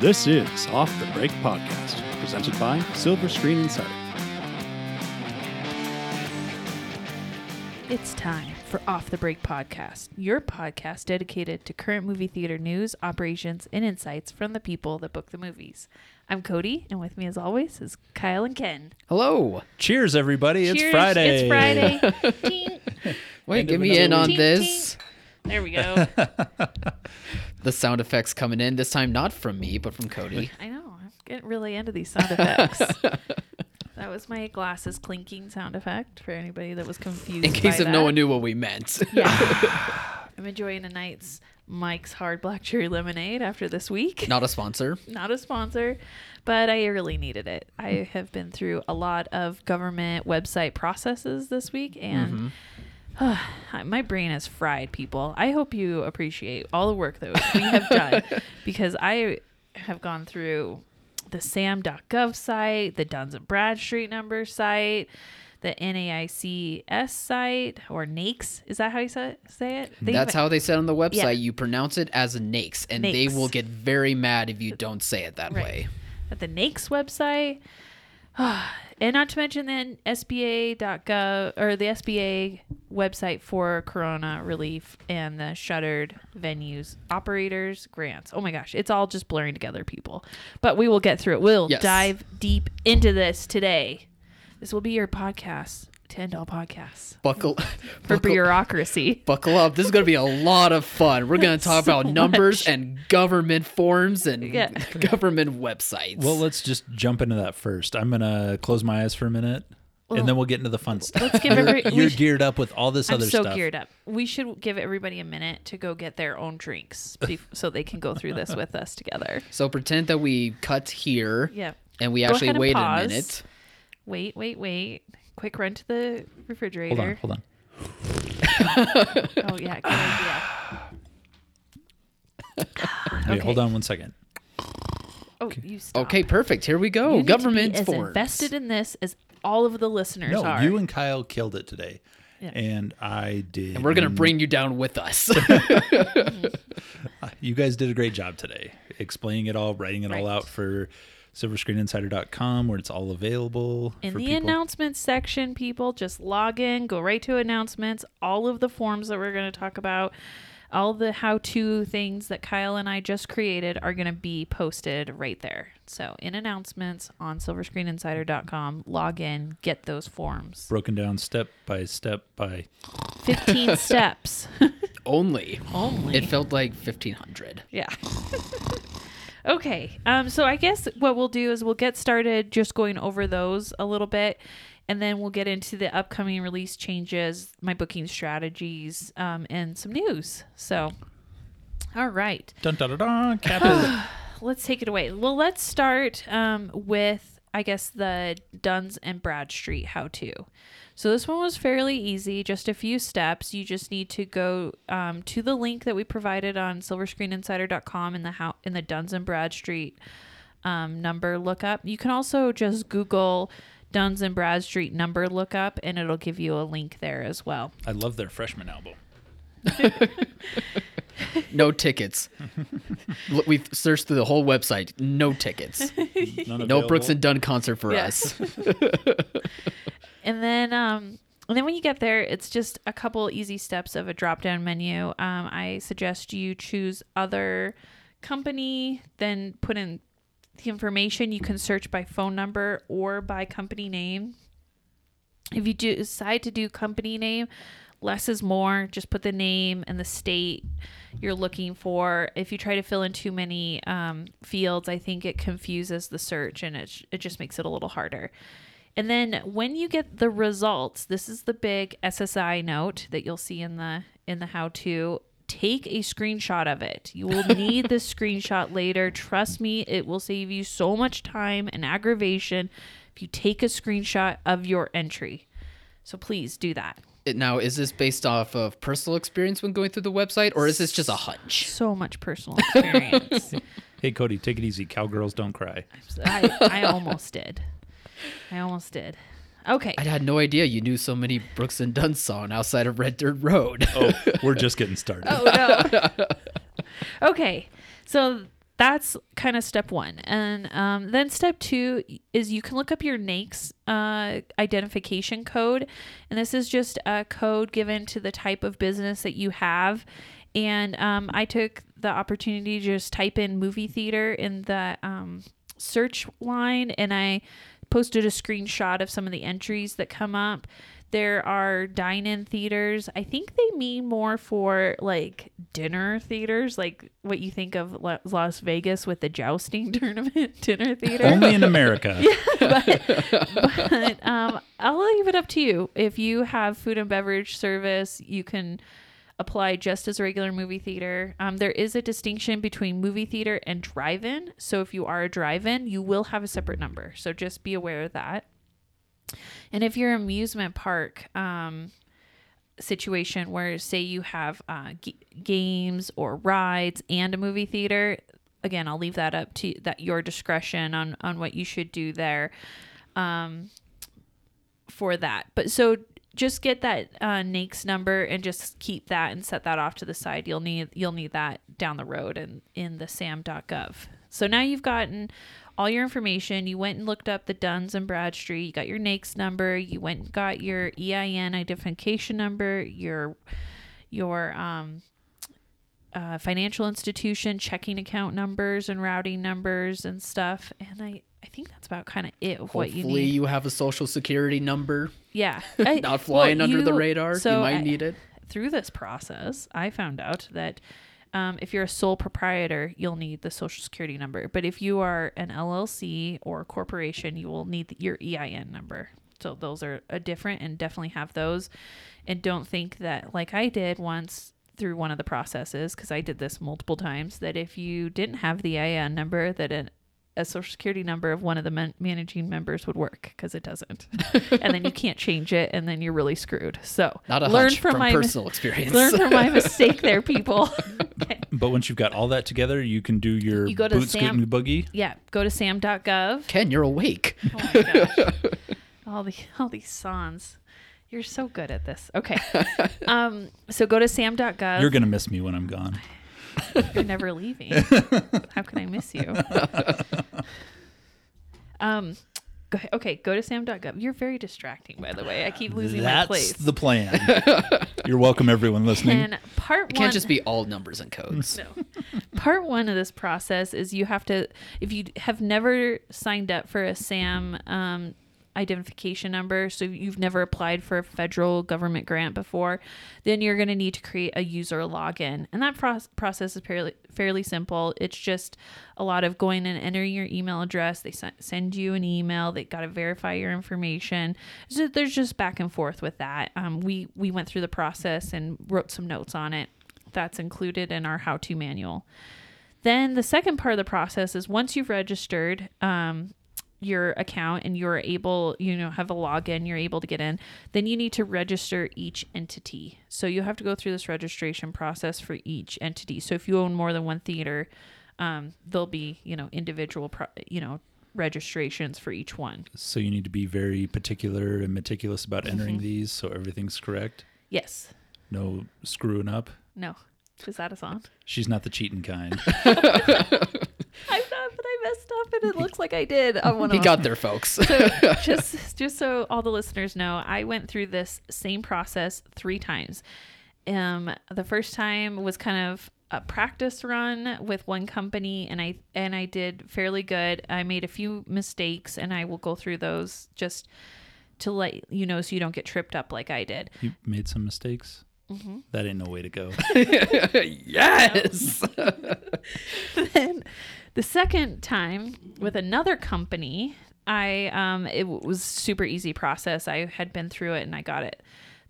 This is Off the Break Podcast, presented by Silver Screen Insider. It's time for Off the Break Podcast, your podcast dedicated to current movie theater news, operations, and insights from the people that book the movies. I'm Cody, and with me, as always, is Kyle and Ken. Hello. Cheers, everybody. It's Friday. It's Friday. Wait, End get me in on week. this. There we go. The sound effects coming in this time not from me, but from Cody. I know. I'm getting really into these sound effects. that was my glasses clinking sound effect for anybody that was confused. In case if no one knew what we meant. Yeah. I'm enjoying a night's Mike's Hard Black Cherry Lemonade after this week. not a sponsor. not a sponsor, but I really needed it. I have been through a lot of government website processes this week, and mm-hmm. my brain is fried, people. I hope you appreciate all the work that we have done because I have gone through the sam.gov site, the Duns and Bradstreet number site, the NAICS site, or NAICS. Is that how you say it? They That's how they said on the website. Yeah. You pronounce it as a nakes, and they will get very mad if you don't say it that Right. way. at the NAICS website. and not to mention then SBA.gov or the SBA website for Corona relief and the shuttered venues operators grants. Oh my gosh, it's all just blurring together, people. But we will get through it. We'll Yes. dive deep into this today. This will be your podcast to end all podcasts Buckle, for buckle, bureaucracy. buckle up. This is going to be a lot of fun. We're going to talk So about numbers much. and government forms and Yeah. government websites. Well, let's just jump into that first. I'm going to close my eyes for a minute, and then we'll get into the fun stuff. Let's give every, You're should- geared up with all this I'm other so stuff. geared up. We should give everybody a minute to go get their own drinks bef- so they can go through this with us together. so pretend that we cut here Yeah. and we Go actually ahead and wait pause. a minute. Wait, wait, wait. Quick run to the refrigerator. Hold on, refrigerator. hold on. Oh yeah, good idea. Wait, Okay. hold on one second. Oh, you stop. Okay, perfect. Here we You go. need to be Government as forms. invested in this as all of the listeners No, are. you and Kyle killed it today, Yeah. and I did. and we're going to bring you down with us. Mm-hmm. You guys did a great job today, explaining it all, writing it all Right. out for SilverScreenInsider.com, where it's all available in for the people. announcements section, people just log in, go right to announcements. All of the forms that we're going to talk about, all the how-to things that Kyle and I just created are going to be posted right there. So in announcements on SilverScreenInsider.com, log in, get those forms. broken down step by step by. 15 steps Only. only. It felt like 1500. Yeah. okay. Um, so I guess what we'll do is we'll get started just going over those a little bit, and then we'll get into the upcoming release changes, my booking strategies, um, and some news. So, all right. Dun dun dun dun. Cap it. Let's take it away. Well, let's start um, with, I guess, the Duns and Bradstreet how to. So this one was fairly easy, just a few steps. You just need to go um, to the link that we provided on silverscreeninsider.com in the how in the Duns and Bradstreet um, number lookup. You can also just Google Duns and Bradstreet number lookup, and it'll give you a link there as well. I love their freshman album. No tickets. We've searched through the whole website. No tickets. No Brooks and Dunn concert for Yeah. us. And then um and then when you get there, it's just a couple easy steps of a drop down menu. Um, I suggest you choose other company, then put in the information. You can search by phone number or by company name. If you do decide to do company name, less is more. Just put the name and the state you're looking for. If you try to fill in too many um, fields, I think it confuses the search and it, it just makes it a little harder. And then when you get the results, this is the big SSI note that you'll see in the in the how to. Take a screenshot of it. You will need this screenshot later. Trust me, it will save you so much time and aggravation if you take a screenshot of your entry. So please do that. It- now, is this based off of personal experience when going through the website, or is this just a hunch? So much personal experience. Hey, Cody, take it easy. Cowgirls don't cry. I, I almost did. I almost did. Okay. I had no idea you knew so many Brooks and Dunn song outside of Red Dirt Road. Oh, we're just getting started. Oh no. okay. So that's kind of step one. And um, then step two is you can look up your NAICS uh, identification code. And this is just a code given to the type of business that you have. And um, I took the opportunity to just type in movie theater in the um, search line and I posted a screenshot of some of the entries that come up. There are dine in theaters. I think they mean more for like dinner theaters, like what you think of La- Las Vegas with the jousting tournament dinner theater. Only in America. but um, I'll leave it up to you. If you have food and beverage service, you can apply just as a regular movie theater. Um, there is a distinction between movie theater and drive in. So if you are a drive in, you will have a separate number. So just be aware of that. And if you're amusement park um, situation where, say, you have uh, g- games or rides and a movie theater, again, I'll leave that up to that your discretion on on what you should do there um, for that. But so just get that uh, NAICS number and just keep that and set that off to the side. You'll need you'll need that down the road and in the SAM.gov. So now you've gotten all your information. You went and looked up the Duns and Bradstreet. You got your NAICS number. You went and got your EIN identification number. Your your um, uh, financial institution checking account numbers and routing numbers and stuff. And I I think that's about kind of it of what you Hopefully, need. you have a social security number, yeah, I- not flying well, under the you- radar. you might I- need it. through this process, I found out that um, if you're a sole proprietor, you'll need the social security number. But if you are an LLC or a corporation, you will need your EIN number. So those are a different and definitely have those. And don't think that, like I did once through one of the processes, because I did this multiple times, that if you didn't have the EIN number, that an a social security number of one of the man- managing members would work because it doesn't, and then you can't change it, and then you're really screwed. So Not a learn hunch from, from, my personal experience. learn from my mistake there, people. okay. But once you've got all that together, you can do your You go to boot Sam- scooting boogie. Yeah, go to sam.gov. Ken, you're awake. Oh my gosh. all the all these songs. You're so good at this. Okay. Um, so go to sam.gov. You're gonna miss me when I'm gone. You're never leaving. How can I miss you? Um, go, okay, go to sam.gov. You're very distracting, by the way. I keep losing my place. That's place. the plan. You're welcome, everyone listening. and part It one can't just be all numbers and codes. no. Part one of this process is you have to, if you have never signed up for a SAM um, identification number, so you've never applied for a federal government grant before, then you're going to need to create a user login. And that pro- process is fairly, fairly simple. It's just a lot of going and entering your email address. They sen- send you an email. They got to verify your information. So there's just back and forth with that. Um, we we went through the process and wrote some notes on it. That's included in our how-to manual. Then the second part of the process is once you've registered um, your account and you're able, you know, have a login, you're able to get in, then you need to register each entity. So you have to go through this registration process for each entity. So if you own more than one theater, um, there'll be, you know, individual, pro- you know, registrations for each one. so you need to be very particular and meticulous about entering Mm-hmm. these so everything's correct. Yes. No screwing up. No. Is that a song? She's not the cheating kind. I that I messed up and it looks like I did on one of He them. got there, folks. so just just so all the listeners know, I went through this same process three times. Um, the first time was kind of a practice run with one company, and I and I did fairly good. I made a few mistakes, and I will go through those just to let you know so you don't get tripped up like I did. You made some mistakes. Mm-hmm. That ain't no way to go. yes. then the second time with another company, I um it w- was super easy process. I had been through it and I got it.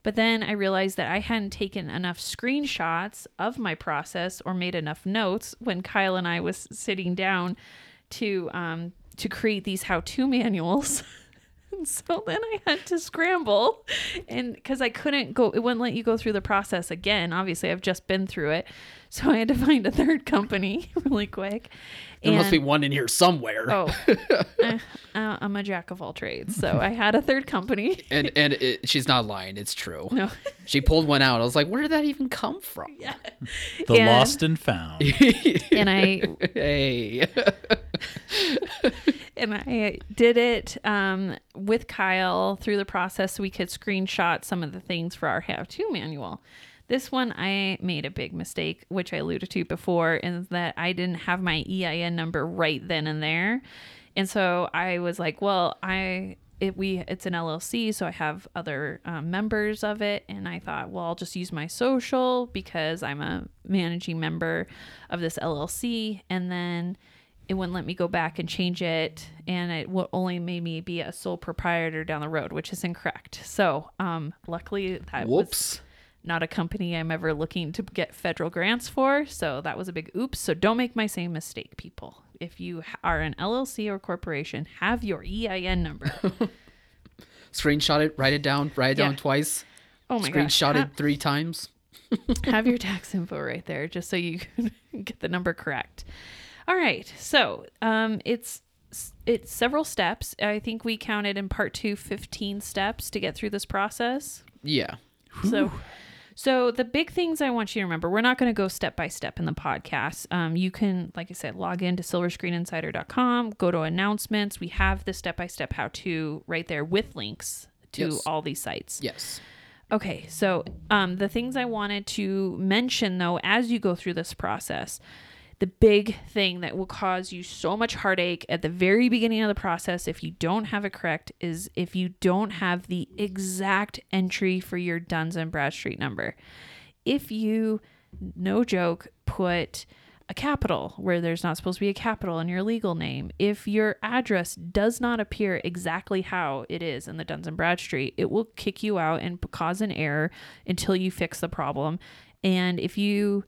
But then I realized that I hadn't taken enough screenshots of my process or made enough notes when Kyle and I was sitting down to um to create these how-to manuals. And so then I had to scramble and because I couldn't go, it wouldn't let you go through the process again. Obviously, I've just been through it. So I had to find a third company really quick. There must be one in here somewhere. Oh, I, uh, I'm a jack of all trades. So I had a third company. And and it, she's not lying. It's true. No. She pulled one out. I was like, where did that even come from? Yeah. The And- lost and found. And I hey. And I did it um, with Kyle through the process so we could screenshot some of the things for our how to manual. This one, I made a big mistake, which I alluded to before, is that I didn't have my EIN number right then and there. And so I was like, well, I. It, we it's an LLC, so I have other um, members of it, and I thought, well, I'll just use my social because I'm a managing member of this LLC, and then it wouldn't let me go back and change it and it will only made me be a sole proprietor down the road which is incorrect. So um luckily that was not a company i'm ever looking to get federal grants for so that was a big oops. So don't make my same mistake people. If you are an llc or corporation have your ein number. Screenshot it, write it down, write it Yeah. down twice. oh my gosh. Screenshot it three times. have your tax info right there just so you can get the number correct all right so um it's it's several steps i think we counted in part two 15 steps to get through this process Yeah. so so the big things i want you to remember we're not going to go step by step in the podcast um, you can like i said log into silverscreeninsider.com go to announcements we have the step-by-step how to right there with links to Yes. all these sites Yes. Okay, so um, the things I wanted to mention though, as you go through this process, the big thing that will cause you so much heartache at the very beginning of the process, if you don't have it correct, is if you don't have the exact entry for your Duns and Bradstreet number. If you, no joke, put a capital where there's not supposed to be a capital in your legal name. If your address does not appear exactly how it is in the Duns and Bradstreet, it will kick you out and cause an error until you fix the problem. And if you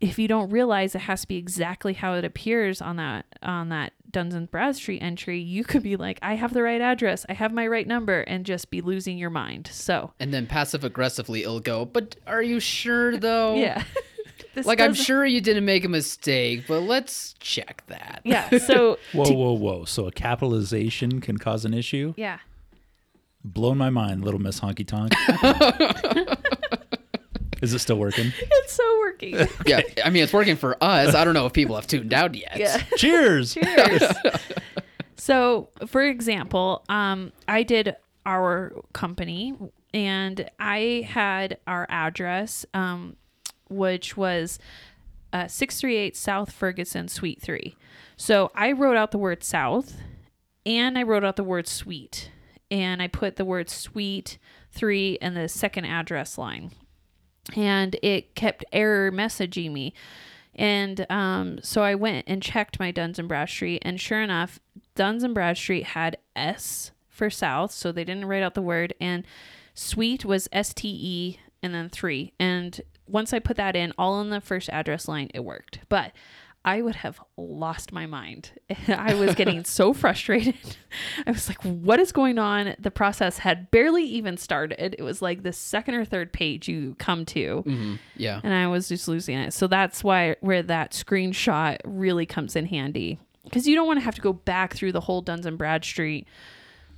if you don't realize it has to be exactly how it appears on that on that Duns and Bradstreet entry, you could be like, I have the right address, I have my right number, and just be losing your mind. So And then passive aggressively it'll go, but are you sure though? yeah. This Like I'm sure you didn't make a mistake, but let's check that. Yeah. So Whoa, whoa, whoa. So a capitalization can cause an issue? yeah. Blown my mind, little Miss Honky Tonk. Is it still working? It's so working. Yeah. I mean it's working for us. I don't know if people have tuned out yet. Yeah. Cheers. Cheers. so, for example, um, I did our company and I had our address, um, which was uh, 638 South Ferguson, Suite 3. So I wrote out the word South and I wrote out the word Suite. And I put the word Suite 3 in the second address line. And it kept error messaging me. And um, so I went and checked my Duns and Bradstreet, and sure enough, Duns and Bradstreet had S for South, so they didn't write out the word, and Suite was S T E and then three. And once I put that in, all in the first address line, it worked. But I would have lost my mind. I was getting so frustrated. I was like, what is going on? The process had barely even started. It was like the second or third page you come to Mhm. Yeah. and I was just losing it. So that's why where that screenshot really comes in handy because you don't want to have to go back through the whole Duns and Bradstreet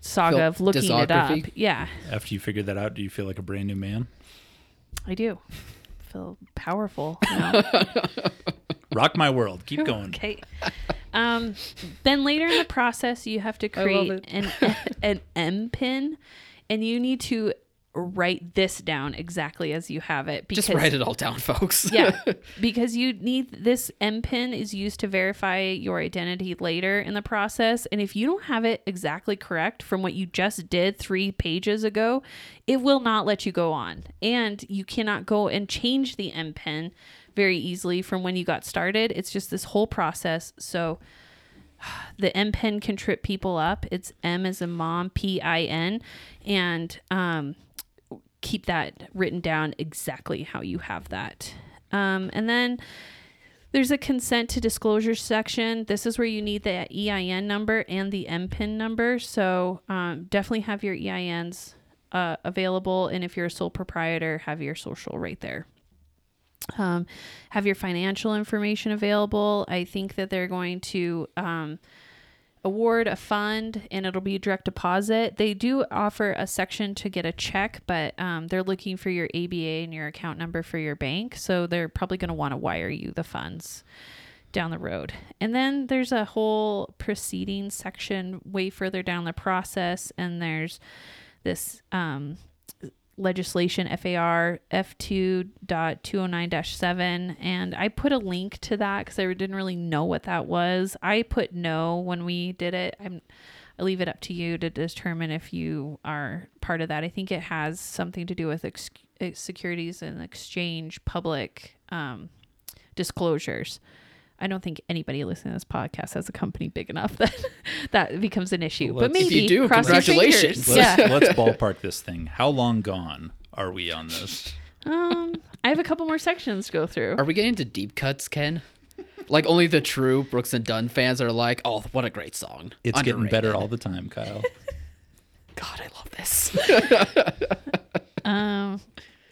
saga Fil- of looking it up. Yeah, After you figure that out, do you feel like a brand new man? I do feel powerful. now. Rock my world. Keep going. Okay. Um, then later in the process, you have to create an an M pin, and you need to write this down exactly as you have it. Just write it all down, folks. yeah, because you need this M pin is used to verify your identity later in the process, and if you don't have it exactly correct from what you just did three pages ago, it will not let you go on, and you cannot go and change the M pin very easily from when you got started. It's just this whole process. So the M pin can trip people up. It's M as a mom, P I N, and um, keep that written down exactly how you have that. Um, and then There's a consent to disclosure section. This is where you need the EIN number and the M pin number. So um, definitely have your EINs uh, available. And if you're a sole proprietor, have your social right there. Um, have your financial information available. I think that they're going to um, award a fund and it'll be direct deposit. They do offer a section to get a check, but um, they're looking for your ABA and your account number for your bank. So they're probably going to want to wire you the funds down the road. And then there's a whole proceeding section way further down the process, and there's this um, legislation FAR F2.209-7 and I put a link to that cuz I didn't really know what that was. I put no when we did it. I'm I leave it up to you to determine if you are part of that. I think it has something to do with ex- securities and exchange public um, disclosures. I don't think anybody listening to this podcast has a company big enough that that becomes an issue. but Let's- maybe If you do, cross congratulations. fingers. Let's, Yeah. let's ballpark this thing. How long gone are we on this? Um, I have a couple more sections to go through. Are we getting into deep cuts, Ken? Like only the true Brooks and Dunn fans are like, "Oh, what a great song!" It's getting better all the time, Kyle. God, I love this. Um,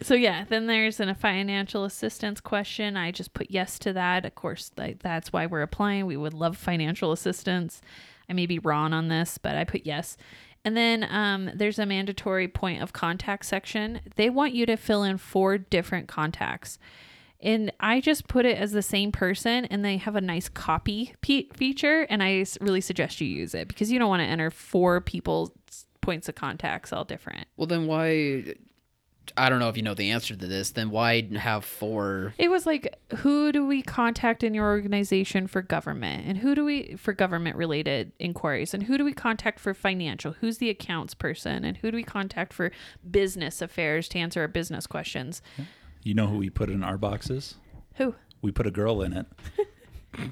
so yeah, then there's an, a financial assistance question. I just put yes to that. Of course, like that's why we're applying. We would love financial assistance. I may be wrong on this, but I put yes. And then um, there's a mandatory point of contact section. They want you to fill in four different contacts. And I just put it as the same person, and they have a nice copy pe- feature. And I really suggest you use it because you don't want to enter four people's points of contacts all different. well, then why? I don't know if you know the answer to this. Then why have four? It was like, who do we contact in your organization for government? And who do we, for government related inquiries? And who do we contact for financial? Who's the accounts person? And who do we contact for business affairs to answer our business questions? You know who we put in our boxes? Who? We put a girl in it.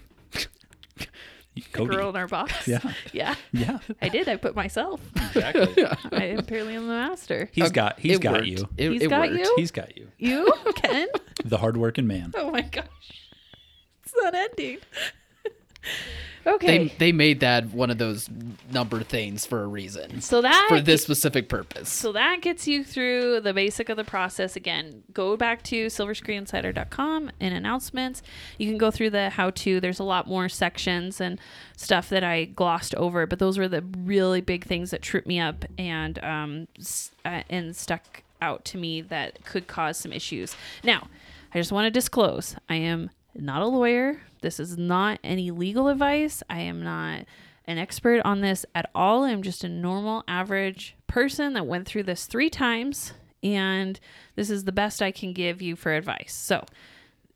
Cody. Girl in our box? Yeah. Yeah. Yeah, I did. I put myself. exactly. I apparently am the master. He's got he's It got worked. you. It, He's it got worked. you? He's got you. You, Ken? The hardworking man. Oh my gosh. It's not ending. Okay. They they made that one of those number things for a reason. so that For this specific purpose. So that gets you through the basic of the process. Again, go back to silverscreeninsider.com and announcements. You can go through the how to. There's a lot more sections and stuff that I glossed over, but those were the really big things that tripped me up and um uh, and stuck out to me that could cause some issues. Now, I just want to disclose I am not a lawyer. This is not any legal advice. I am not an expert on this at all. I'm just a normal, average person that went through this three times, and this is the best I can give you for advice. So,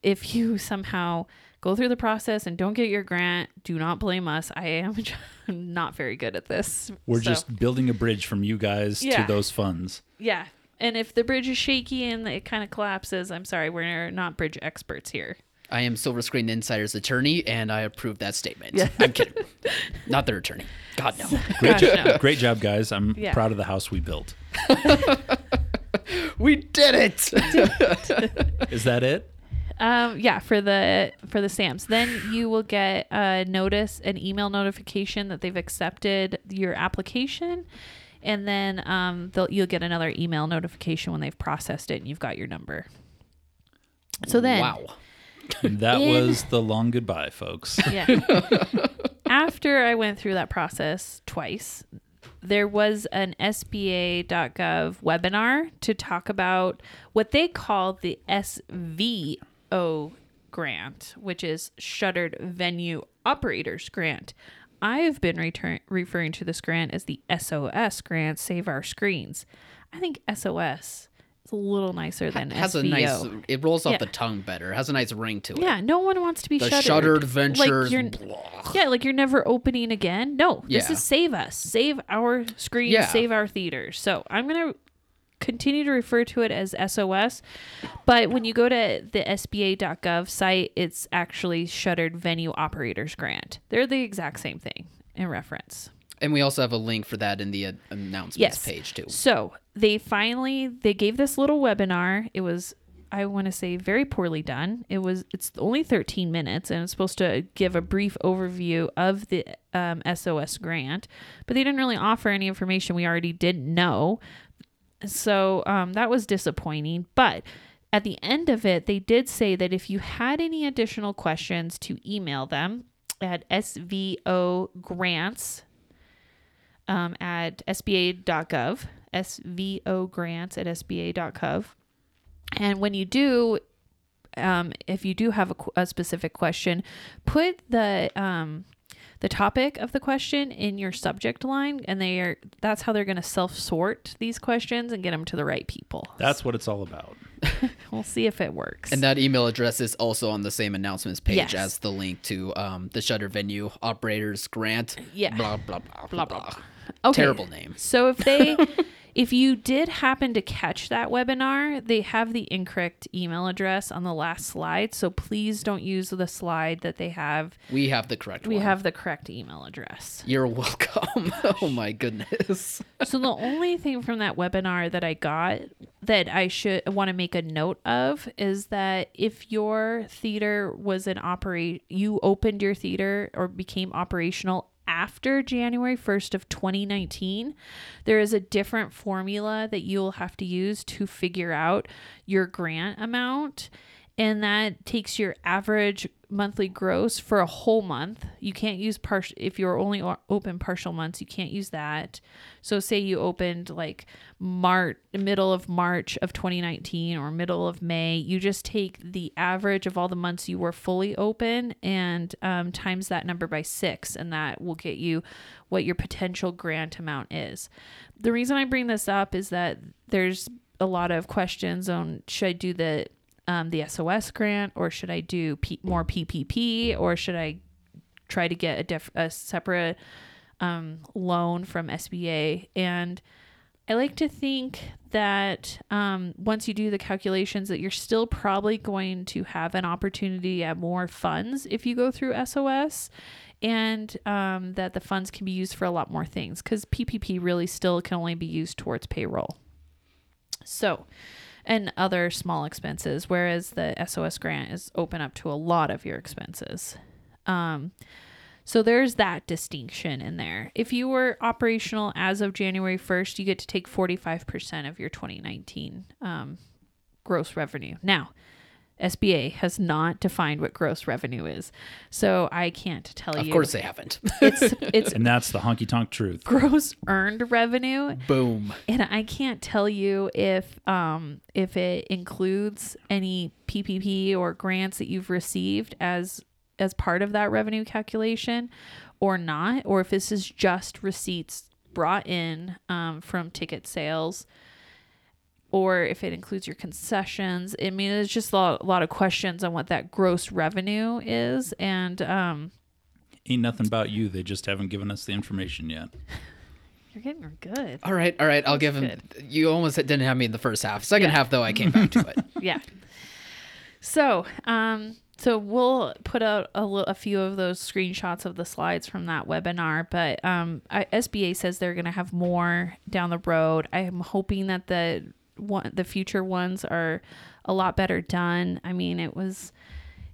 if you somehow go through the process and don't get your grant, do not blame us. I am not very good at this. We're So, just building a bridge from you guys Yeah. to those funds. yeah. And if the bridge is shaky and it kind of collapses, I'm sorry, we're not bridge experts here. I am Silver Screen Insider's attorney, and I approve that statement. Yeah. I'm kidding. Not their attorney. God no. Great, Gosh, job, no. great job, guys. I'm Yeah. proud of the house we built. we did it. Is that it? Um, yeah, for the for the stamps. Then you will get a notice, an email notification that they've accepted your application, and then um, they'll, you'll get another email notification when they've processed it and you've got your number. So then, wow. That In- was the long goodbye, folks. yeah. After I went through that process twice, there was an SBA.gov webinar to talk about what they call the SVO grant, which is Shuttered Venue Operators Grant. I've been return- referring to this grant as the SOS grant, Save Our Screens. I think SOS is a little nicer than it has SVO. a nice. It rolls off Yeah. the tongue better. It Has a nice ring to it. Yeah, no one wants to be The shuttered. Shuttered Like, Ventures. you're- blah. yeah, like you're never opening again. No, this is save us, save our screens, Yeah. save our theaters. So I'm gonna continue to refer to it as SOS, but when you go to the SBA.gov site, it's actually Shuttered Venue Operators Grant. They're the exact same thing in reference. And we also have a link for that in the uh, announcements Yes. page too. So they finally they gave this little webinar. It was I want to say very poorly done. It was it's only 13 minutes and it's supposed to give a brief overview of the um, SOS grant, but they didn't really offer any information we already didn't know. So um, that was disappointing. But at the end of it, they did say that if you had any additional questions, to email them at SVO grants um, at sba.gov, SVO grants at sba.gov. And when you do, um, if you do have a, a specific question, put the um, the topic of the question in your subject line, and they are that's how they're going to self sort these questions and get them to the right people. That's what it's all about. We'll see if it works. And that email address is also on the same announcements page Yes. as the link to um, the Shutter Venue Operators Grant. Yeah. Blah, blah, blah, blah, blah, blah. Okay. Terrible name. So if they if you did happen to catch that webinar, they have the incorrect email address on the last slide. So please don't use the slide that they have. We have the correct We one. have the correct email address. You're welcome. oh my goodness. so the only thing from that webinar that I got that I should want to make a note of is that if your theater was an operate you opened your theater or became operational after January 1st of 2019 there is a different formula that you'll have to use to figure out your grant amount. And that takes your average monthly gross for a whole month. You can't use partial if you're only open partial months. You can't use that. So say you opened like March, middle of March of 2019 or middle of May. You just take the average of all the months you were fully open and um, times that number by six, and that will get you what your potential grant amount is. The reason I bring this up is that there's a lot of questions on should I do the um, the SOS grant or should I do P- more PPP or should I try to get a, diff- a separate um, loan from SBA? And I like to think that um, once you do the calculations, that you're still probably going to have an opportunity at more funds if you go through SOS, and um, that the funds can be used for a lot more things because PPP really still can only be used towards payroll. So, and other small expenses, whereas the SOS grant is open up to a lot of your expenses. Um, so there's that distinction in there. If you were operational as of January 1st, you get to take 45% of your 2019 um, gross revenue. Now, SBA has not defined what gross revenue is, so I can't tell Of you. Of course they haven't. it's it's And that's the honky tonk truth. gross earned revenue Boom. and I can't tell you if um if it includes any PPP or grants that you've received as as part of that revenue calculation or not or if this is just receipts brought in um, from ticket sales or if it includes your concessions. I mean, there's just a lot, a lot of questions on what that gross revenue is. And um, Ain't nothing about you. They just haven't given us the information yet. you're getting good. All right, all right. I'll give him. You almost didn't have me in the first half. Second Yeah. half, though, I came back to it. yeah. So, um, so we'll put out a, a few of those screenshots of the slides from that webinar. But um, I, SBA says they're going to have more down the road. I am hoping that the one, the future ones are a lot better done. I mean, it was,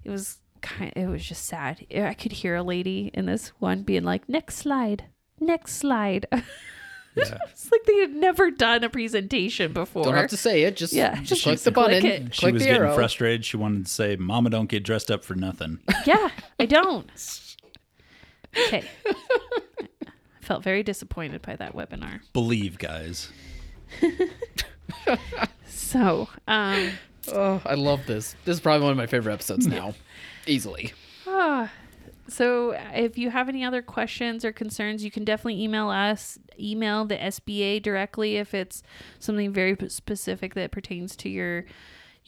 it was kind, it was just sad. I could hear a lady in this one being like, "Next slide, next slide." Yeah. it's like they had never done a presentation before. Don't have to say it. Just, Yeah. just She click the said, "Click button. it." Click, She was getting arrow. frustrated. She wanted to say, Mama, don't get dressed up for nothing. Yeah, I don't. Okay. I felt very disappointed by that webinar. Believe, guys. So, um, Oh, I love this. This is probably one of my favorite episodes now, easily. ah, so if you have any other questions or concerns, you can definitely email us, email the SBA directly if it's something very specific that pertains to your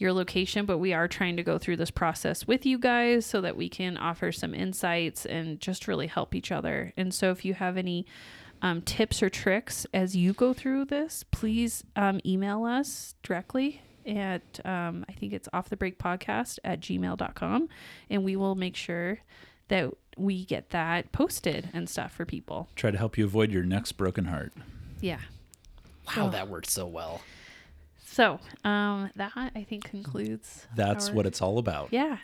your location, but we are trying to go through this process with you guys so that we can offer some insights and just really help each other. And so if you have any um, tips or tricks as you go through this, please um, email us directly at um, I think it's off the break podcast at gmail.com and we will make sure that we get that posted and stuff for people. Try to help you avoid your next broken heart. Yeah. Wow, that worked so well. So, um, that I think concludes. That's our- what it's all about. Yeah.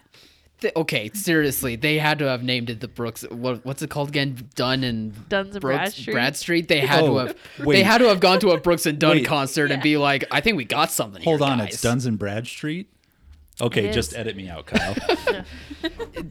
Th- okay, seriously, they had to have named it the Brooks. What, what's it called again? Dunn and Duns and Brooks, Bradstreet? They had Oh, to have. wait. They had to have gone to a Brooks and Dunn Wait. concert and be like, "I think we got something." Here. Hold here, on, guys. it's Duns and Bradstreet. Okay, just edit me out, Kyle.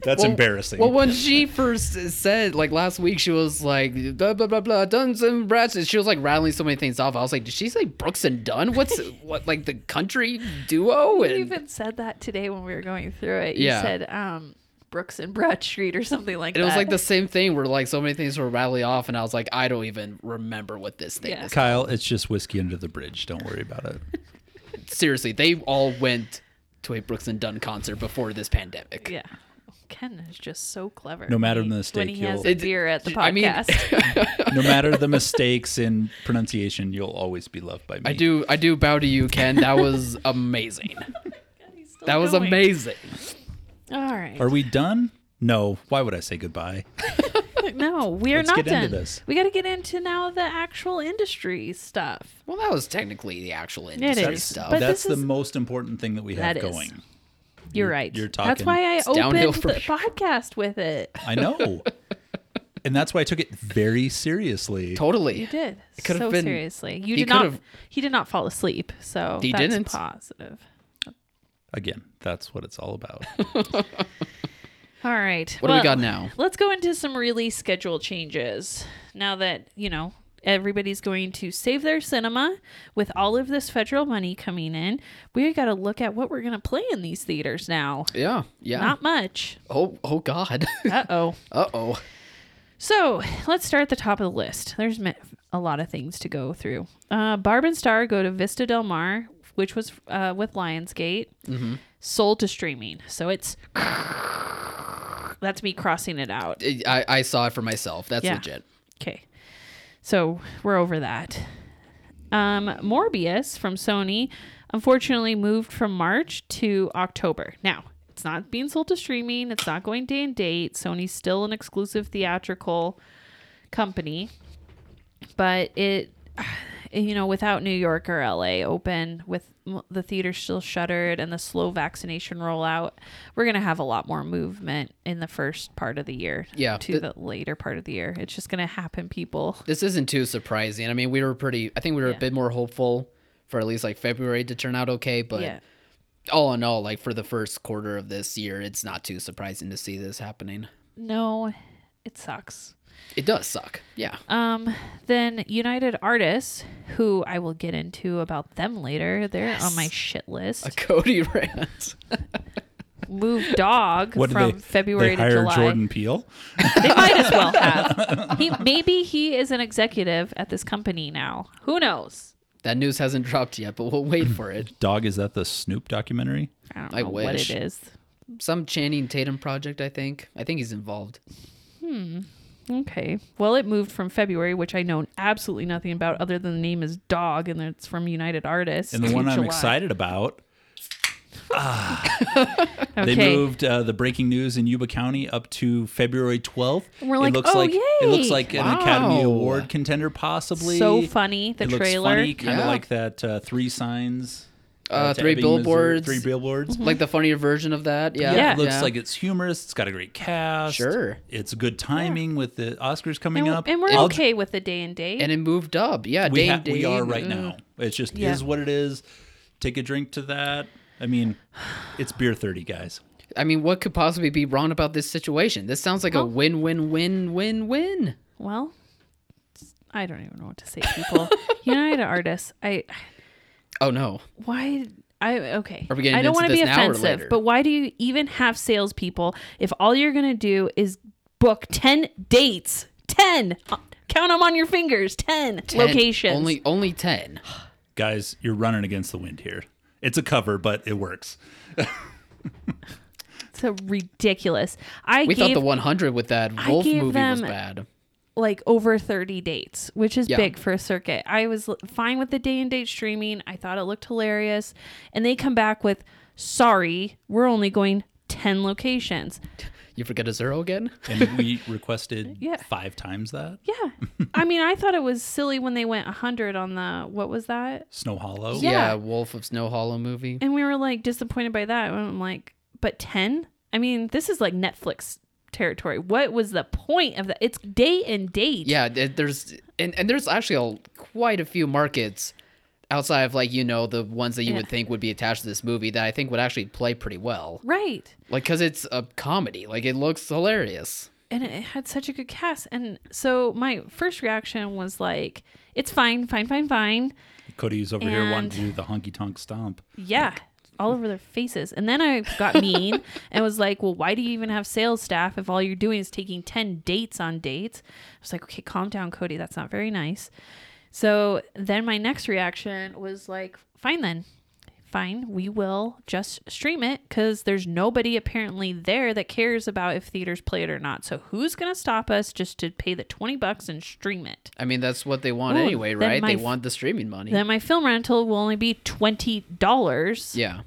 That's Well- embarrassing. Well, when she first said, like last week, she was like, blah, blah, blah, blah, Duns and Bradstreet. She was like rattling so many things off. I was like, did she say Brooks and Dunn? What's what, like the country duo? You And even said that today when we were going through it. You Yeah. said um, Brooks and Bradstreet or something like it that. It was like the same thing where like so many things were rattling off, and I was like, I don't even remember what this thing Yeah. is. Kyle, it's just whiskey under the bridge. Don't worry about it. Seriously, they all went to a Brooks and Dunn concert before this pandemic. Yeah. Ken is just so clever. No matter the mistake, when he has you'll- a It- beer at the I mean- podcast. No matter the mistakes in pronunciation, you'll always be loved by me. I do, I do bow to you, Ken. That was amazing. He's still That was amazing. All right. Are we done? No. Why would I say goodbye? No, we are Let's not get into done. this. We got to get into now the actual industry stuff. Well, that was technically the actual industry is, stuff. but That's this the is- most important thing that we have That is. going. You're You're- right. you're That's talking- why I downhill opened from the here. podcast with it. I know. and that's why I took it very seriously. totally. You did could've so been- seriously. You he did not. could've- He did not fall asleep. So He that's didn't. positive. Again, that's what it's all about. All right. What do we got now? Let's go into some release schedule changes. Now that, you know, everybody's going to save their cinema with all of this federal money coming in, we got to look at what we're going to play in these theaters now. Yeah, yeah. Not much. oh, oh God. Uh oh. uh oh. So let's start at the top of the list. There's a lot of things to go through. Uh, Barb and Star go to Vista Del Mar, which was uh, with Lionsgate, sold to streaming. So it's that's me crossing it out. I, I saw it for myself. That's Yeah. legit. Okay, so we're over that. Um, Morbius from Sony unfortunately moved from March to October. Now it's not being sold to streaming. It's not going day and date. Sony's still an exclusive theatrical company, but it, you know, without New York or LA open, with the theaters still shuttered and the slow vaccination rollout, we're gonna have a lot more movement in the first part of the year. Yeah, to th- the later part of the year, it's just gonna happen. People, This isn't too surprising. I mean, we were pretty, I think we were Yeah. a bit more hopeful for at least like February to turn out okay. But yeah, all in all, like for the first quarter of this year, it's not too surprising to see this happening. no, it sucks. It does suck. Yeah. Um, then United Artists, who I will get into about them later, they're on my shit list. A Cody rant. Move dog What from they, February they to hire July. Jordan Peele? They might as well have. He maybe he is an executive at this company now. Who knows? that news hasn't dropped yet, but we'll wait for it. Dog, is that the Snoop documentary? I don't I know what wish. it is. Some Channing Tatum project, I think. I think he's involved. Okay. Well, it moved from February, which I know absolutely nothing about other than the name is Dog, and it's from United Artists. And the one I'm July. excited about, Okay. they moved uh, the breaking news in Yuba County up to February 12th. And we're like, it looks "Oh, like it looks yay." like an Academy Award contender, possibly. So funny the it looks trailer. funny, kind of Yeah. like that uh, Three Signs. Uh, to Three Ebbing, Billboards. Missouri- Three billboards. Like the funnier version of that. Yeah. Mm-hmm. Yeah. It looks like it's humorous. It's got a great cast. Sure. It's good timing with the Oscars coming and, up. and we're I'll- okay with the day and date. And it moved up. Yeah. we, day ha- and we are right uh, now. It's just Yeah. is what it is. Take a drink to that. I mean, it's beer 30, guys. I mean, what could possibly be wrong about this situation? This sounds like a win win win win win. well, I don't even know what to say, people. United Artists. I Oh no. why I okay. Are we getting I don't want to be this now or offensive, but why do you even have salespeople if all you're gonna do is book ten dates? Ten. Uh, Count them on your fingers. Ten, 10 locations. Only only ten. Guys, you're running against the wind here. It's a cover, but it works. so ridiculous. I We gave thought the 100 with that Wolf gave movie was bad. Like over 30 dates, which is Yeah. big for a circuit. I was fine with the day and date streaming. I thought it looked hilarious. And they come back with, sorry, we're only going 10 locations. You forget a zero again? And we requested Yeah. five times that. Yeah. I mean, I thought it was silly when they went 100 on the, what was that? Snow Hollow. Yeah. Wolf of Snow Hollow movie. And we were like disappointed by that. And I'm like, but 10? I mean, this is like Netflix territory. What was the point of that? It's day and date. Yeah, there's and, and there's actually a, quite a few markets outside of like you know the ones that you Yeah. would think would be attached to this movie that I think would actually play pretty well. Right. Like cuz it's a comedy. Like it looks hilarious. and it had such a good cast. And so my first reaction was like, it's fine, fine, fine, fine. Cody's over here wanting to do the honky tonk stomp. Yeah, all over their faces. And then I got mean and was like, well, why do you even have sales staff if all you're doing is taking 10 dates on dates? I was like, okay, calm down, Cody. That's not very nice. So then my next reaction was like, fine then. Fine, we will just stream it because there's nobody apparently there that cares about if theaters play it or not. So who's gonna stop us just to pay the twenty bucks and stream it? I mean that's what they want Ooh, anyway, right? my They f- want the streaming money. Then my film rental will only be twenty dollars. yeah.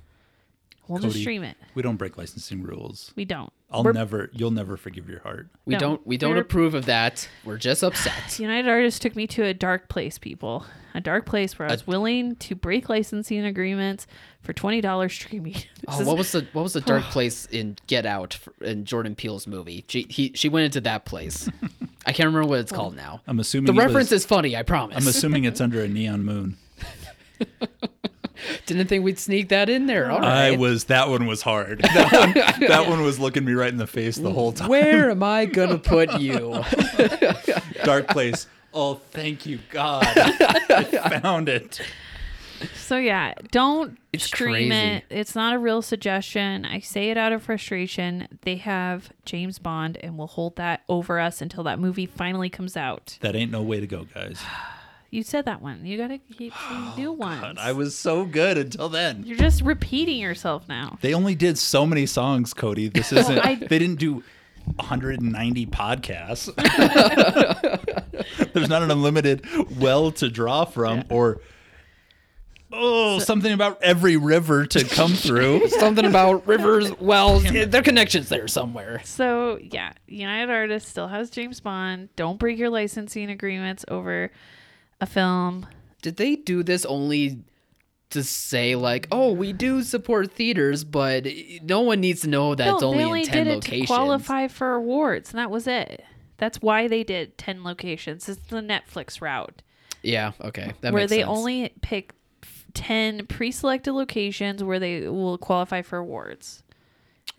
We'll just stream it. We don't break licensing rules. We don't. I'll We're- never. You'll never forgive your heart. We No, don't we don't approve of that. We're just upset. United Artists took me to a dark place, people. A dark place where I was willing to break licensing agreements for twenty dollars streaming. Oh, is- what was the what was the dark place in Get Out for- in Jordan Peele's movie? She he she went into that place. I can't remember what it's called now. I'm assuming The reference was- is funny, I promise. I'm assuming it's under a neon moon. Didn't think we'd sneak that in there. All I was. That one was hard. That one, that one was looking me right in the face the whole time. Where am I gonna put you? Dark place. Oh, thank you, God. I found it. so yeah, don't It's stream crazy. it. It's not a real suggestion. I say it out of frustration. They have James Bond and will hold that over us until that movie finally comes out. That ain't no way to go, guys. You said that one. You gotta keep saying oh, new ones. God, I was so good until then. You're just repeating yourself now. They only did so many songs, Cody. This isn't. I- they didn't do 190 podcasts. There's not an unlimited well to draw from, or oh, something about every river to come through. Something about rivers, wells. yeah, There are connections there somewhere. So yeah, United Artists still has James Bond. Don't break your licensing agreements over a film. Did they do this only to say like, oh, we do support theaters, but no one needs to know that it's no, only they only in ten did it locations. to qualify for awards, and that was it. That's why they did ten locations. It's the Netflix route Yeah. Okay. That where they sense. only pick ten pre-selected locations where they will qualify for awards.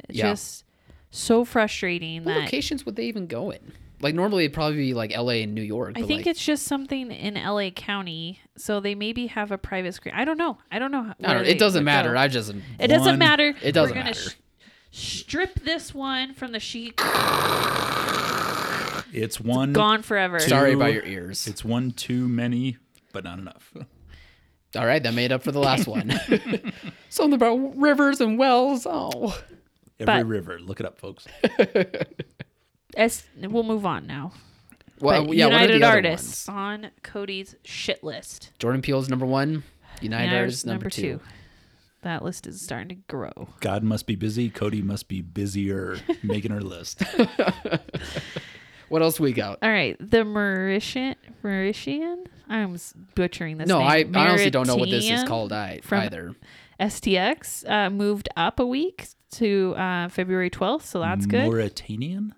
It's Yeah. just so frustrating What that locations would they even go in? Like normally it'd probably be like L.A. and New York. I think like, it's just something in LA County, so they maybe have a private screen. I don't know. I don't know. how- I don't it doesn't matter. go. I just It doesn't One- matter. It doesn't We're gonna matter. sh- strip this one from the sheet. It's one. Gone forever. sorry about your ears. It's one too many, but not enough. All right, that made up for the last one. Something about rivers and wells. Oh, Every But- river. Look it up, folks. As, we'll move on now. well, But yeah. What are United the other Artists ones? on Cody's shit list. Jordan Peele's number one. United, United Artists number, two. That list is starting to grow. God must be busy. Cody must be busier making her list. What else we got? All right, the Mauritian. Mauritian. I'm butchering this. No, I, name. I honestly don't know what this is called I, from- either. STX uh, moved up a week to uh, February 12th, so that's good. Mauritanian?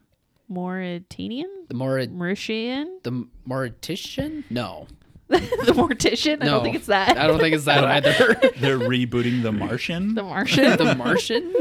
Mauritanian? The Maurit Mauritian? the Mauritician? No, the Mortician? I no. don't think it's that. I don't think it's that either. They're rebooting The Martian. the Martian. the Martian.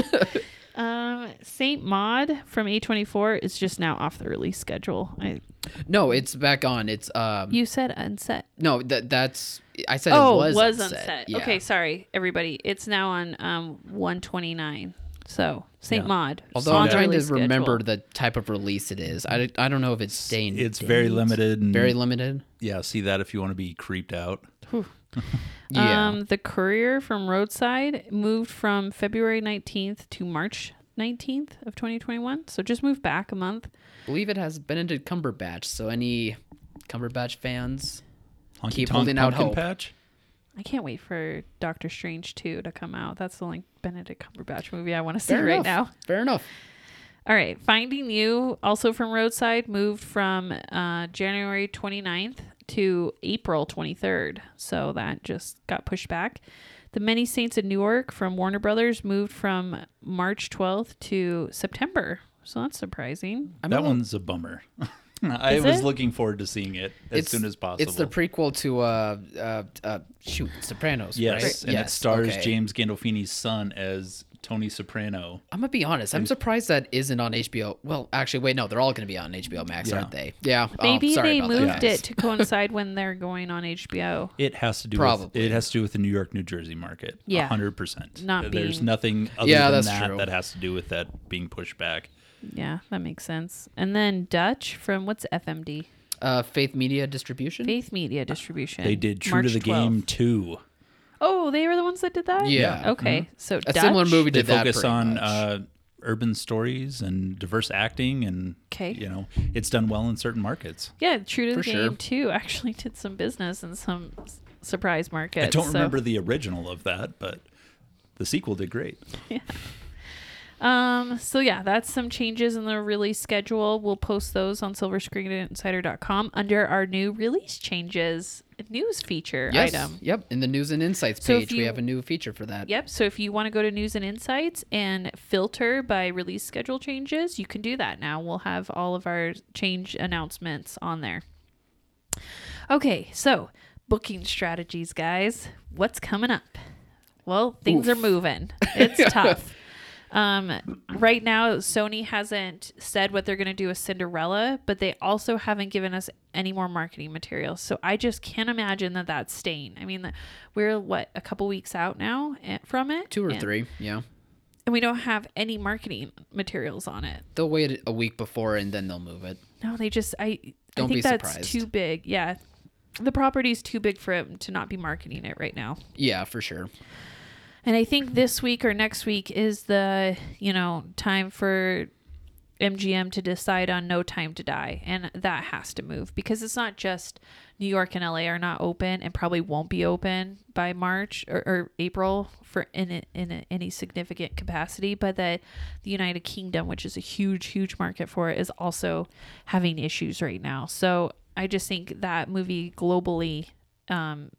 um, Saint Maud from A24 is just now off the release schedule. I, no, it's back on. It's um. you said unset. no, that that's. I said Oh, it was, was unset. unset. Yeah. Okay, sorry, everybody. It's now on um 129. So Saint Yeah. Maud. Although on I'm the trying to release remember the type of release it is. I, I don't know if it's staying. It's very limited. And Very limited. Yeah, see that if you want to be creeped out. Yeah. Um, the Courier from Roadside moved from February 19th to March 19th of 2021. So just moved back a month. I believe it has Benedict Cumberbatch. So any Cumberbatch fans, Honky Keep holding out Pumpkin hope. Patch. I can't wait for Doctor Strange 2 to come out. That's the only Benedict Cumberbatch movie I want to see fair right enough. now. Fair enough. All right. Finding You, also from Roadside, moved from uh, January 29th to April 23rd. So that just got pushed back. The Many Saints of Newark from Warner Brothers moved from March 12th to September. So that's surprising. I'm that a little- one's a bummer. I Is was it? looking forward to seeing it as soon as possible. It's the prequel to uh uh, uh shoot Sopranos. yes, right? and it stars okay. James Gandolfini's son as Tony Soprano. I'm gonna be honest. I'm surprised that isn't on HBO. Well, actually, wait, no, they're all gonna be on HBO Max, Yeah. aren't they? Yeah. oh, Maybe sorry they about that, moved guys. it to coincide when they're going on HBO. It has to do Probably. with it has to do with the New York, New Jersey market. Yeah. hundred percent. Not There's being- nothing other Yeah, than that's that true. that has to do with that being pushed back. Yeah, that makes sense. And then Dutch from what's FMD? Uh, Faith Media Distribution. Faith Media Distribution. They did True March to the Game 12th. too. Oh, they were the ones that did that? Yeah. Okay. So A Dutch. similar movie They did that. focus pretty on much. uh, urban stories and diverse acting, and 'Kay. you know it's done well in certain markets. Yeah, True to the For sure. Game too actually did some business in some s- surprise markets. I don't so- remember the original of that, but the sequel did great. Um, so yeah, that's some changes in the release schedule. We'll post those on silverscreeninsider.com under our new release changes news feature yes. item. Yep. In the news and insights So page, we have a new feature for that. Yep. So if you want to go to news and insights and filter by release schedule changes, you can do that now. We'll have all of our change announcements on there. Okay, so booking strategies, guys. What's coming up? Well, things are moving. It's tough. Um, right now, Sony hasn't said what they're going to do with Cinderella, but they also haven't given us any more marketing materials. So I just can't imagine that that's staying. I mean, we're what a couple weeks out now eh, from it, Two or and- three. Yeah. and we don't have any marketing materials on it. They'll wait a week before and then they'll move it. No, they just I Don't I think be that's surprised. too big. Yeah. The property's too big for it to not be marketing it right now. Yeah, for sure. And I think this week or next week is the, you know, time for MGM to decide on No Time to Die. And that has to move because it's not just New York and LA are not open and probably won't be open by March or, or April for in a, in a, any significant capacity, but that the United Kingdom, which is a huge, huge market for it, is also having issues right now. So I just think that movie globally, um,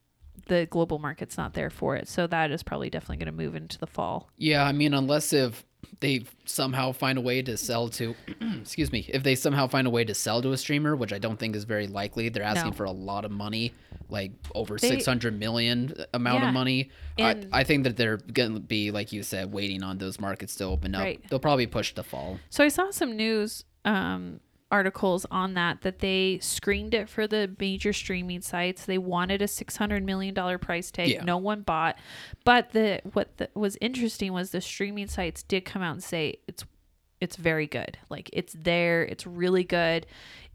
the global market's not there for it. So that is probably definitely going to move into the fall. Yeah, I mean, unless if they somehow find a way to sell to, excuse me, if they somehow find a way to sell to a streamer, which I don't think is very likely, they're asking No. for a lot of money, like over They- 600 million amount Yeah, of money. I, I think that they're going to be, like you said, waiting on those markets to open up. Right. They'll probably push the fall. So I saw some news um, articles on that that they screened it for the major streaming sites. They wanted a six hundred million dollar price tag. Yeah. No one bought, but the what the, was interesting was the streaming sites did come out and say it's it's very good. Like it's there. It's really good.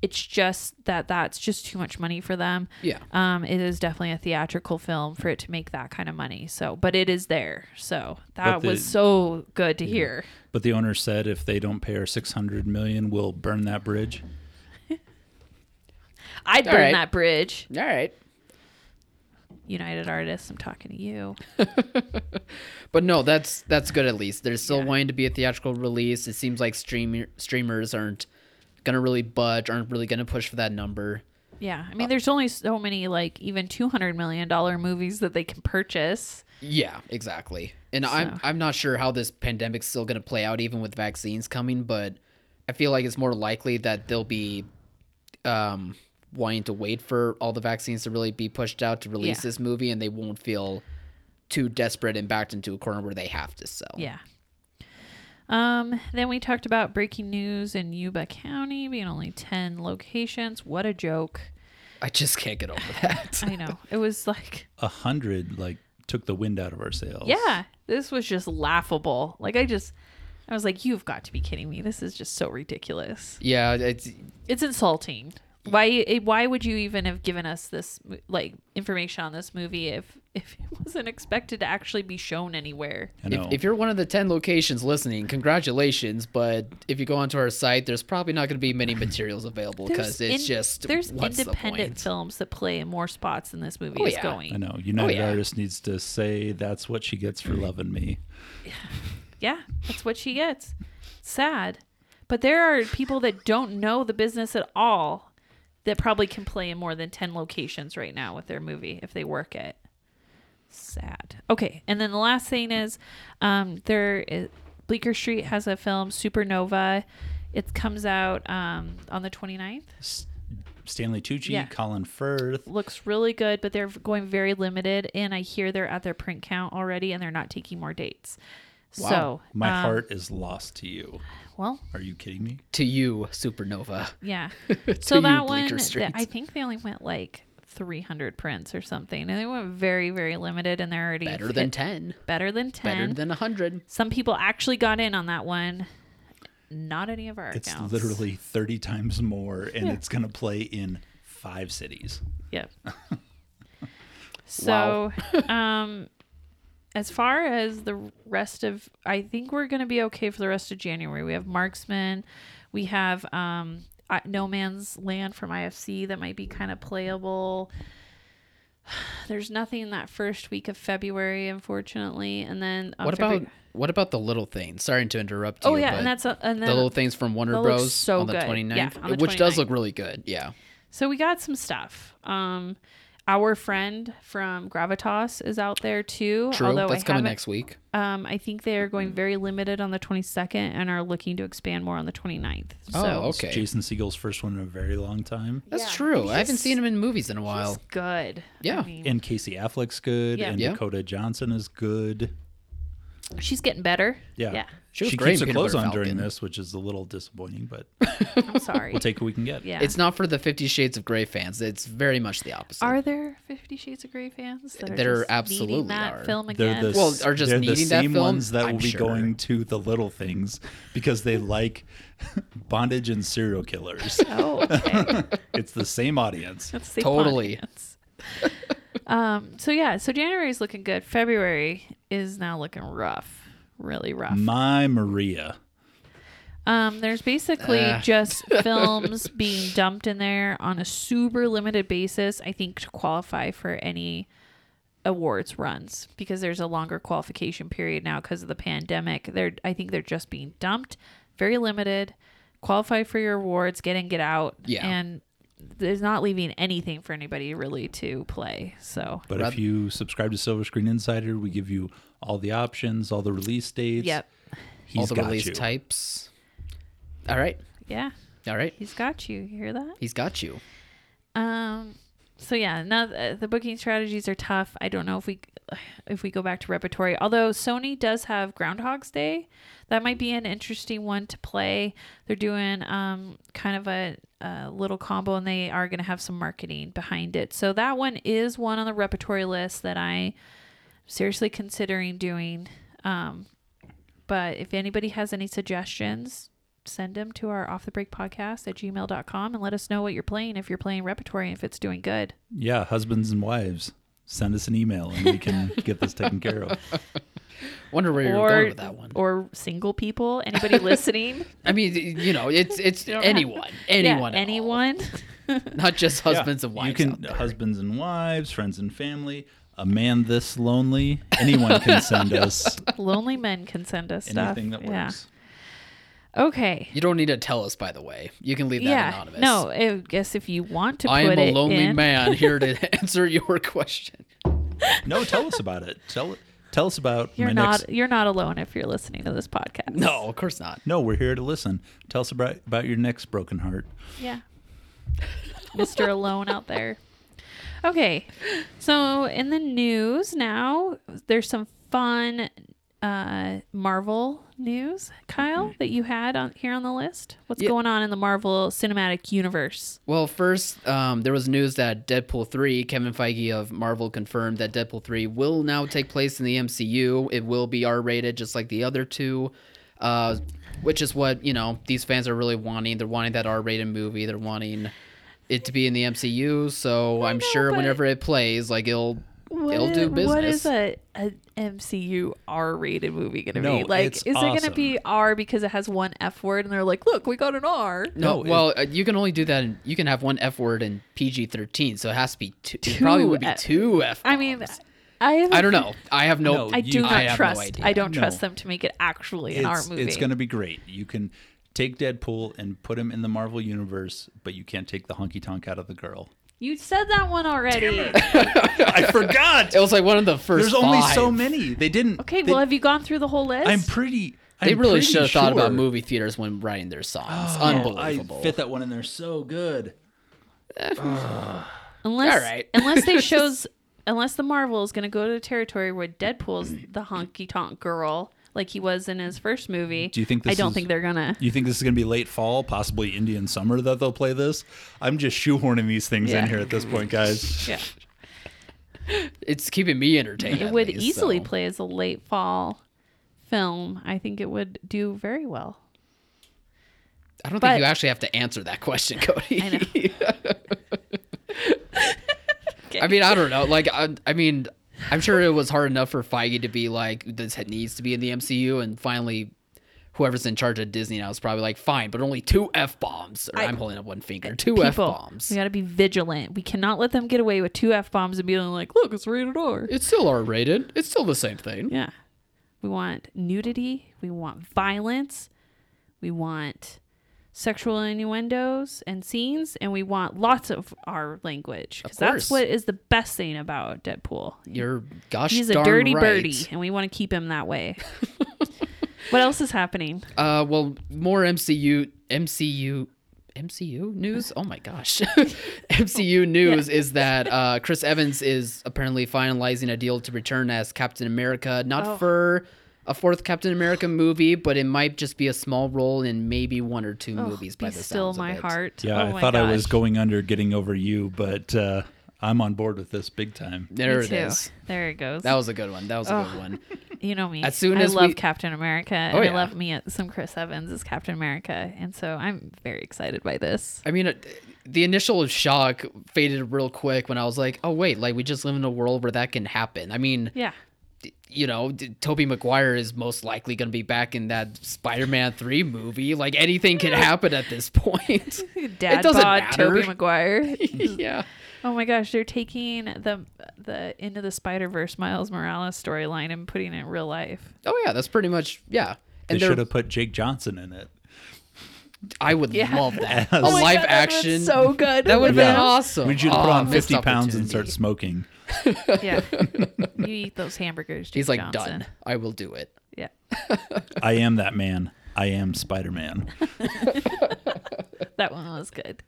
It's just that that's just too much money for them. Yeah. Um, it is definitely a theatrical film for it to make that kind of money. So, but it is there. So that the- was so good to hear. But the owner said if they don't pay her six hundred million, we'll burn that bridge. I'd All burn right. that bridge. All right. United Artists, I'm talking to you. But no, that's that's good at least. There's still Yeah. wanting to be a theatrical release. It seems like streamer streamers aren't gonna really budge, aren't really gonna push for that number. Yeah, I mean, there's only so many like even 200 million dollar movies that they can purchase. Yeah, exactly. And I'm I'm not sure how this pandemic's still gonna play out, even with vaccines coming. But I feel like it's more likely that they'll be um, wanting to wait for all the vaccines to really be pushed out to release Yeah. this movie, and they won't feel too desperate and backed into a corner where they have to sell. Yeah. Um, then we talked about breaking news in Yuba County being only 10 locations. What a joke. I just can't get over that. I know. It was like, A hundred like took the wind out of our sails. yeah, this was just laughable. Like, I just, I was like, you've got to be kidding me. This is just so ridiculous. yeah, it's It's insulting. Why? Eh, why would you even have given us this like information on this movie if if it wasn't expected to actually be shown anywhere? If, if you're one of the 10 locations listening, congratulations. But if you go onto our site, there's probably not going to be many materials available because it's in- just there's what's the independent point? films that play in more spots than this movie Oh, is yeah. going. I know. United oh, yeah. Artists needs to say that's what she gets for mm-hmm. loving me. Yeah, that's what she gets. Sad. But there are people that don't know the business at all that probably can play in more than 10 locations right now with their movie if they work it. Sad. Okay, and then the last thing is um there is Bleecker Street has a film Supernova. It comes out um on the 29th. S- Stanley Tucci, Yeah. Colin Firth. Looks really good, but they're going very limited and I hear they're at their print count already and they're not taking more dates. Wow. So, My um, heart is lost to you. Well, Are you kidding me? To you, Supernova. Yeah. To so you, that one, Bleecker th- I think they only went like 300 prints or something, and they went very, very limited, and they're already Better hit- than 10. better than 10. Better than 100. Some people actually got in on that one. Not any of our accounts. It's accounts. literally 30 times more, and Yeah. it's going to play in five cities. Yep. so, um, as far as the rest of, I think we're gonna be okay for the rest of January. We have Marksman, we have um, No Man's Land from IFC that might be kind of playable. There's nothing in that first week of February, unfortunately, and then uh, What about February- what about the little things? Sorry to interrupt you. Oh yeah, and that's a, and then the little things from Warner Bros. so on the good. 29th, Yeah, on the which does look really good. Yeah. So we got some stuff. Um, our friend from Gravitas is out there too. True. Although That's I coming haven't- next week. Um, I think they are going very limited on the 22nd and are looking to expand more on the 29th. So Oh, okay. Jason Segel's first one in a very long time. That's Yeah. true. And I haven't seen him in movies in a while. he's good. Yeah. I mean, And Casey Affleck's good, Yeah. and Yeah. Dakota Johnson is good. She's getting better. Yeah. Yeah. She was she great keeps in her Peanut clothes Butter on during Falcon. this, which is a little disappointing, but I'm sorry. we'll take what we can get. yeah. It's not for the Fifty Shades of Grey fans. It's very much the opposite. are there Fifty Shades of Grey fans that are There just absolutely needing that are. film They're again? the, Well, are just they're the needing that same film? ones that I'm will be sure. going to the little things because they like bondage and serial killers. oh, okay. it's the same audience. That's the Totally. audience. Um. So yeah. So January is looking good. February is now looking rough. Really rough. My Maria. Um, there's basically Ah. just films being dumped in there on a super limited basis, I think, to qualify for any awards runs because there's a longer qualification period now because of the pandemic. They're I think they're just being dumped, very limited. Qualify for your awards, get in, get out. Yeah. And there's not leaving anything for anybody really to play. So But if you subscribe to Silver Screen Insider, we give you all the options, all the release dates. Yep. He's All the got release you. types. All right. Yeah. All right. He's got you. You hear that? He's got you. Um. So yeah, now the, the booking strategies are tough. I don't know if we if we go back to repertory. Although Sony does have Groundhog's Day, that might be an interesting one to play. They're doing um kind of a, a little combo, and they are going to have some marketing behind it. So that one is one on the repertory list that I seriously considering doing. Um, but if anybody has any suggestions, send them to our off the break podcast at gmail.com and let us know what you're playing if you're playing repertory and if it's doing good. Yeah, husbands and wives, send us an email and we can get this taken care of. Wonder where you're going with that one. or single people, anybody listening? I mean, you know, it's it's don't have- anyone, anyone, yeah, at all. anyone. not just husbands Yeah, and wives. You can out there. husbands and wives, friends and family. A man this lonely, anyone can send us Lonely men can send us stuff. anything that Yeah. works. Okay. You don't need to tell us, by the way. You can leave that yeah. anonymous. No, I guess if you want to I put am a it lonely in, man here to answer your question. No, tell us about it. Tell tell us about you're my not next. you're not alone if you're listening to this podcast. No, of course not. No, we're here to listen. Tell us about about your next broken heart. Yeah. Mr. Alone out there. Okay. So in the news now, there's some fun uh Marvel news, Kyle, that you had on here on the list. What's Yeah. going on in the Marvel Cinematic Universe? Well, first, um, there was news that Deadpool 3, Kevin Feige of Marvel confirmed that Deadpool 3 will now take place in the MCU. It will be R rated just like the other two, uh, which is what, you know, these fans are really wanting. They're wanting that R rated movie. They're wanting it to be in the MCU. So I'm know, sure whenever it plays, like, it'll. What It'll is, do What is a, a MCU R-rated movie going to No, be? Like, it's is it going to be R because it has one F word and they're like, look, we got an R? No, No, it- well, uh, you can only do that. In, you can have one F word in PG 13, so it has to be two. It probably would be F- two F. I mean, I have I don't know. I have no. No, I do You- not I have no trust. I don't No. trust them to make it actually an art It's movie. it's going to be great. You can take Deadpool and put him in the Marvel universe, but you can't take the honky tonk out of the girl. You said that one already. I forgot. It was like one of the first. There's only so many. They didn't. Okay, they- well, have you gone through the whole list? I'm pretty. They I'm really should have thought about movie theaters when writing their songs. Oh, Unbelievable. I fit that one in there so good. Eh. unless All right. unless they shows unless the Marvel is going to go to the territory where Deadpool's the honky tonk girl like he was in his first movie. Do you think I this don't is- think they're gonna. You think this is going to be late fall, possibly Indian summer that they'll play this? I'm just shoehorning these things Yeah. in here at this point, guys. Yeah, It's keeping me entertained. it would least, easily so. play as a late fall film. I think it would do very well. I don't but- think you actually have to answer that question, Cody. I know. I mean, I don't know. Like, I, I mean, I'm sure it was hard enough for Feige to be like, this needs to be in the MCU, and finally, whoever's in charge of Disney now is probably like, fine, but only two f bombs. Or I, am holding up one finger. Two f bombs. we got to be vigilant. We cannot let them get away with two f bombs and be like, "Look, it's rated R." It's still R rated. It's still the same thing. Yeah. We want nudity. We want violence. We want sexual innuendos and scenes. And we want lots of our language. Because that's what is the best thing about Deadpool. You're gosh He's a dirty right. birdie, and we want to keep him that way. what else is happening? Uh, well, more MCU, MCU, MCU news. Oh my gosh, MCU news is that uh, Chris Evans is apparently finalizing a deal to return as Captain America, not Oh. for a fourth Captain America movie, but it might just be a small role in maybe one or two movies. By Oh, Be the still sounds my of it. heart. Yeah, Oh I my thought I was going under getting over you, but uh, I'm on board with this big time. There Me it too. is. There it goes. That was a good one. That was a Oh. good one. you know me. As soon I as love we- Captain America, and Oh, I love me at some Chris Evans as Captain America, and so I'm very excited by this. I mean, uh, the initial shock faded real quick when I was like, "Oh wait, like we just live in a world where that can happen." I mean, Yeah. You know, D- Tobey Maguire is most likely going to be back in that Spider-Man 3 movie. Like anything can happen at this point. Dad doesn't bod matter. Tobey Maguire. yeah. oh my gosh, they're taking the the into the Spider Verse Miles Morales storyline and putting it in real life. Oh yeah, that's pretty much yeah. They And should they're- have put Jake Johnson in it. I would Yeah. love that. Oh a my live God, that action. so good. That would have Yeah. been awesome. We should Oh, put on 50 pounds and start smoking. Yeah, you eat those hamburgers. He's like Johnson. done. I will do it. Yeah, I am that man. I am Spider Man. that one was good.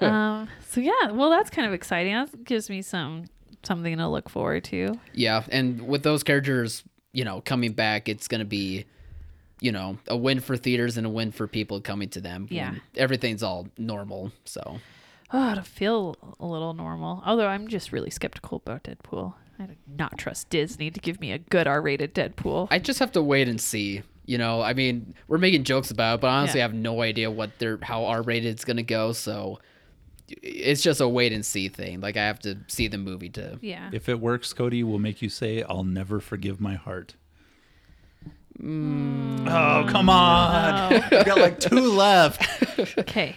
um. So yeah, well, that's kind of exciting. That gives me some something to look forward to. Yeah, and with those characters, you know, coming back, it's gonna be, you know, a win for theaters and a win for people coming to them. Yeah. everything's all normal. So Oh, to feel a little normal. Although I'm just really skeptical about Deadpool. I do not trust Disney to give me a good R-rated Deadpool. I just have to wait and see. You know, I mean, we're making jokes about it, but honestly, Yeah. I have no idea what they're how R rated it's gonna go. So it's just a wait and see thing. Like I have to see the movie to. yeah. If it works, Cody will make you say, I'll never forgive my heart. Mm. Oh, come on. I've got like two left. Okay.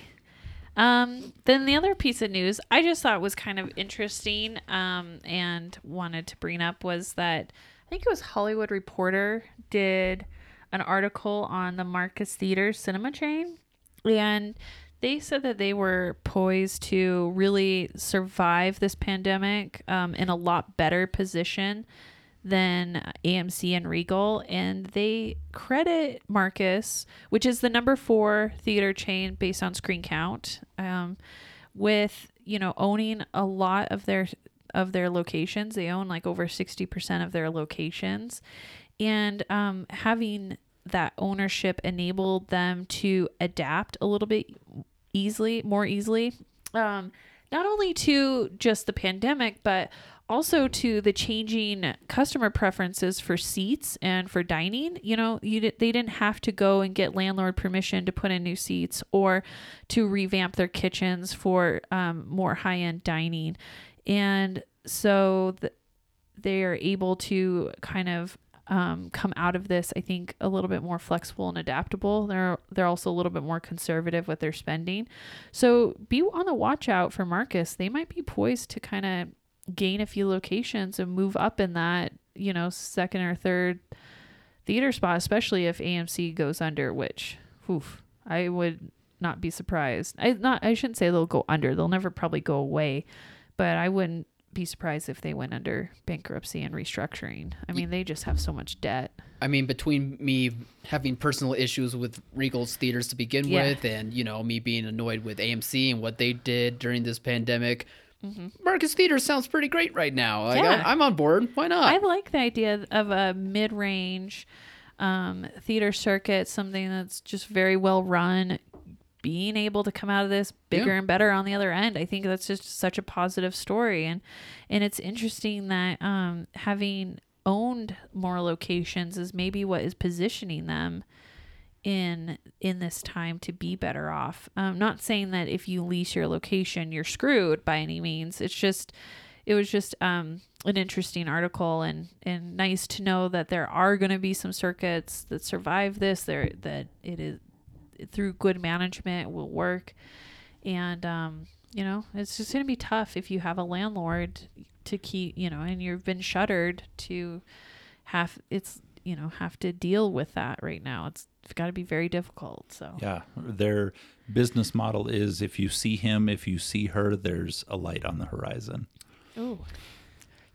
Um, then the other piece of news I just thought was kind of interesting um, and wanted to bring up was that I think it was Hollywood Reporter did an article on the Marcus Theater cinema chain. And they said that they were poised to really survive this pandemic um, in a lot better position than AMC and Regal. And they credit Marcus, which is the number four theater chain based on screen count, um, with you know owning a lot of their of their locations. They own like over sixty percent of their locations, and um, having that ownership enabled them to adapt a little bit easily, more easily. Um, not only to just the pandemic, but also to the changing customer preferences for seats and for dining. You know, you they didn't have to go and get landlord permission to put in new seats or to revamp their kitchens for um, more high end dining, and so th- they are able to kind of um, come out of this, I think, a little bit more flexible and adaptable. They're they're also a little bit more conservative with their spending. So be on the watch out for Marcus. They might be poised to kind of gain a few locations and move up in that, you know, second or third theater spot, especially if AMC goes under, which oof, I would not be surprised. I not I shouldn't say they'll go under. They'll never probably go away, but I wouldn't be surprised if they went under bankruptcy and restructuring. I mean, they just have so much debt. I mean, between me having personal issues with Regal's theaters to begin Yeah. with, and you know me being annoyed with AMC and what they did during this pandemic, Marcus Theater sounds pretty great right now. Like, Mm-hmm. Yeah. I, I'm on board. Why not? I like the idea of a mid-range um, theater circuit, something that's just very well run. Being able to come out of this bigger Yeah. and better on the other end, I think that's just such a positive story, and and it's interesting that um, having owned more locations is maybe what is positioning them in in this time to be better off. Um, not saying that if you lease your location you're screwed by any means. It's just it was just um, an interesting article and and nice to know that there are going to be some circuits that survive this. There that it is through good management will work, and um, you know it's just going to be tough if you have a landlord to keep you know and you've been shuttered to have it's you know have to deal with that right now. It's got to be very difficult. So Yeah, their business model is if you see him, if you see her, there's a light on the horizon. Ooh,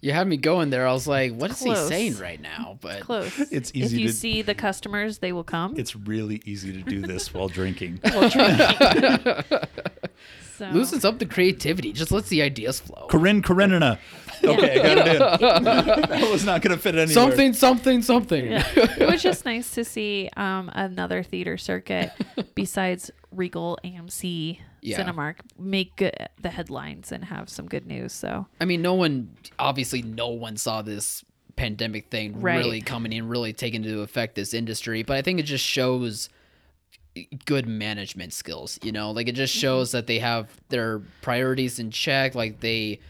you had me going there. I was like, what is Close. he saying right now? But close. It's if easy you to- see the customers, they will come. It's really easy to do this while drinking. So. loosens up the creativity. Just lets the ideas flow. Corinne Karenina. Okay, I got it in. that was not going to fit anywhere. Something, something, something. Yeah. it was just nice to see um, another theater circuit besides Regal, AMC, Yeah. Cinemark make good, the headlines and have some good news. So I mean, no one, obviously, no one saw this pandemic thing Right. really coming in, really taking into effect this industry. But I think it just shows good management skills, you know, like it just shows that they have their priorities in check, like they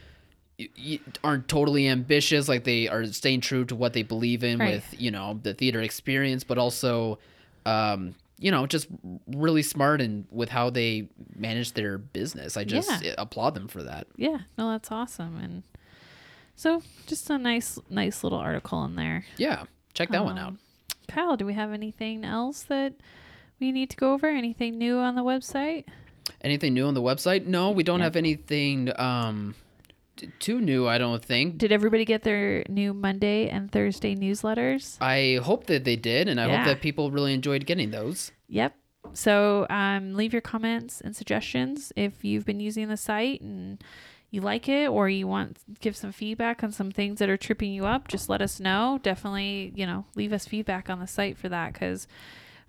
aren't totally ambitious, like they are staying true to what they believe in Right. with, you know, the theater experience, but also, um, you know, just really smart and with how they manage their business. I just Yeah. applaud them for that. yeah, no, that's awesome. And so just a nice, nice little article in there. Yeah, check that one out. Um, Kyle, do we have anything else that we need to go over? Anything new on the website? Anything new on the website? No, we don't have anything um t- too new, I don't think. Did everybody get their new Monday and Thursday newsletters? I hope that they did and I Yeah. hope that people really enjoyed getting those. Yep. So um, leave your comments and suggestions if you've been using the site and you like it or you want give some feedback on some things that are tripping you up. Just let us know. Definitely, you know, leave us feedback on the site for that because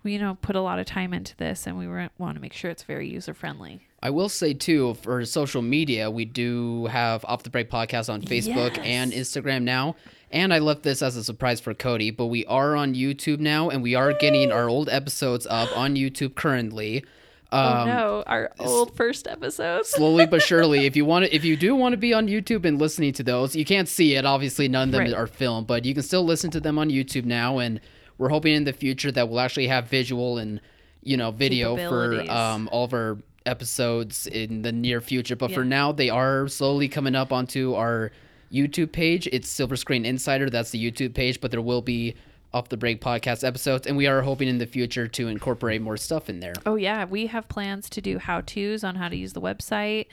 we, you know, put a lot of time into this and we want to make sure it's very user friendly. I will say too, for social media, we do have Off the Break podcast on Facebook and Instagram now. And I left this as a surprise for Cody, but we are on YouTube now, and we are getting our old episodes up on YouTube currently. oh Um, no, our old first episodes. slowly but surely if you want to if you do want to be on youtube and listening to those you can't see it obviously none of them Right. are filmed but you can still listen to them on youtube now and we're hoping in the future that we'll actually have visual and you know video for um, all of our episodes in the near future but for now they are slowly coming up onto our youtube page it's silver screen insider that's the youtube page but there will be off the break podcast episodes and we are hoping in the future to incorporate more stuff in there Oh yeah, we have plans to do how tos on how to use the website,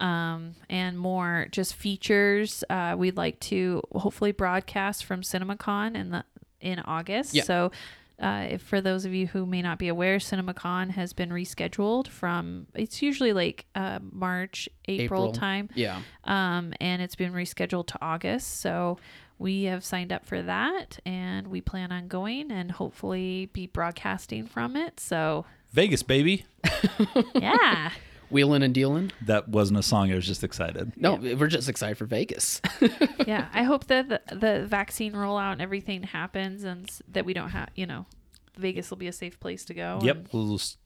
um, and more just features. Uh, we'd like to hopefully broadcast from CinemaCon in the in August. Yeah. So. Uh, if for those of you who may not be aware, CinemaCon has been rescheduled from it's usually like uh, March, April, April. time, yeah um, and it's been rescheduled to August. So we have signed up for that, and we plan on going and hopefully be broadcasting from it. So Vegas, baby. yeah. Wheeling and dealing That wasn't a song. I was just excited. No, we're just excited for Vegas. yeah, I hope that the, the vaccine rollout and everything happens, and that we don't have, you know, Vegas will be a safe place to go. Yep. We'll s-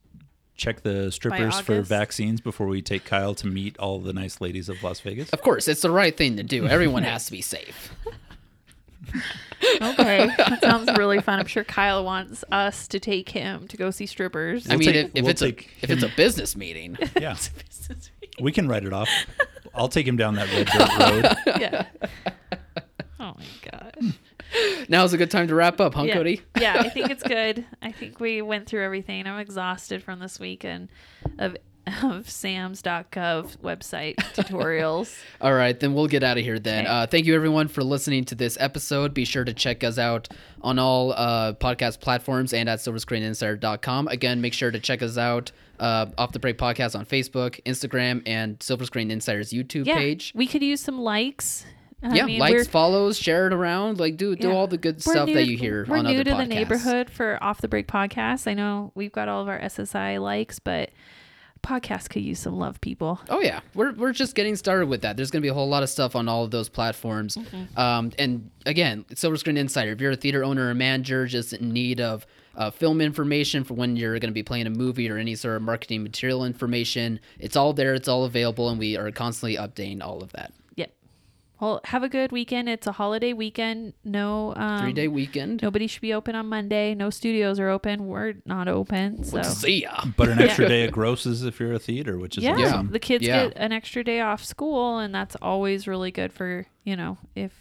check the strippers for vaccines before we take Kyle to meet all the nice ladies of Las Vegas. of course, it's the right thing to do. Everyone has to be safe. okay, that sounds really fun. I'm sure Kyle wants us to take him to go see strippers. I mean, take- if, if we'll it's a take if it's a business meeting, Yeah. we can write it off. I'll take him down that red dirt road. yeah. Oh my god. Now's a good time to wrap up, huh, yeah. Cody? yeah, I think it's good. I think we went through everything. I'm exhausted from this weekend of of SAMS.gov website tutorials. All right, then we'll get out of here then. Okay. Uh, thank you everyone for listening to this episode. Be sure to check us out on all uh, podcast platforms and at silverscreeninsider.com. Again, make sure to check us out uh, off the break podcast on Facebook, Instagram, and Silver Screen Insider's YouTube yeah, page. we could use some likes. I yeah, mean, likes, follows, share it around. Like do do Yeah. all the good We're stuff new that you hear We're new to podcasts. the neighborhood for Off the Break podcast. I know we've got all of our SSI likes, but podcast could use some love, people. Oh yeah, we're we're just getting started with that. There's going to be a whole lot of stuff on all of those platforms. Mm-hmm. Um, and again, Silver Screen Insider. If you're a theater owner or manager just in need of uh, film information for when you're going to be playing a movie or any sort of marketing material information, it's all there. It's all available, and we are constantly updating all of that. Yep. Well, have a good weekend. It's a holiday weekend. No um, Three day weekend. Nobody should be open on Monday. No studios are open. We're not open. So See ya. But an extra day of grosses if you're a theater, which is yeah, awesome. the kids Yeah. get an extra day off school, and that's always really good for you know if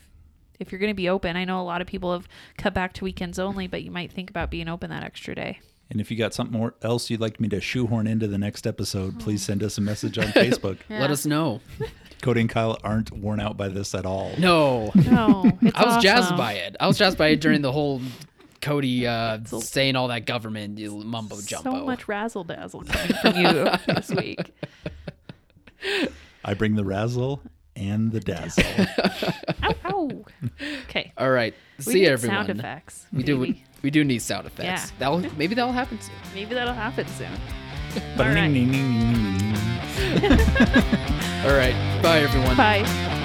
if you're going to be open. I know a lot of people have cut back to weekends only, but you might think about being open that extra day. And if you got something more else you'd like me to shoehorn into the next episode, please send us a message on Facebook. Let us know. Cody and Kyle aren't worn out by this at all. No, No, I was jazzed by it. I was jazzed by it during the whole Cody uh, saying all that government mumbo jumbo. So much razzle dazzle coming from you this week. I bring the razzle and the dazzle. Ow, ow. Okay. All right. We See need everyone. Sound effects. We do. maybe. We, we do need sound effects. Yeah. That'll maybe that'll happen soon. Maybe that'll happen soon. All right. All right. Bye everyone. Bye.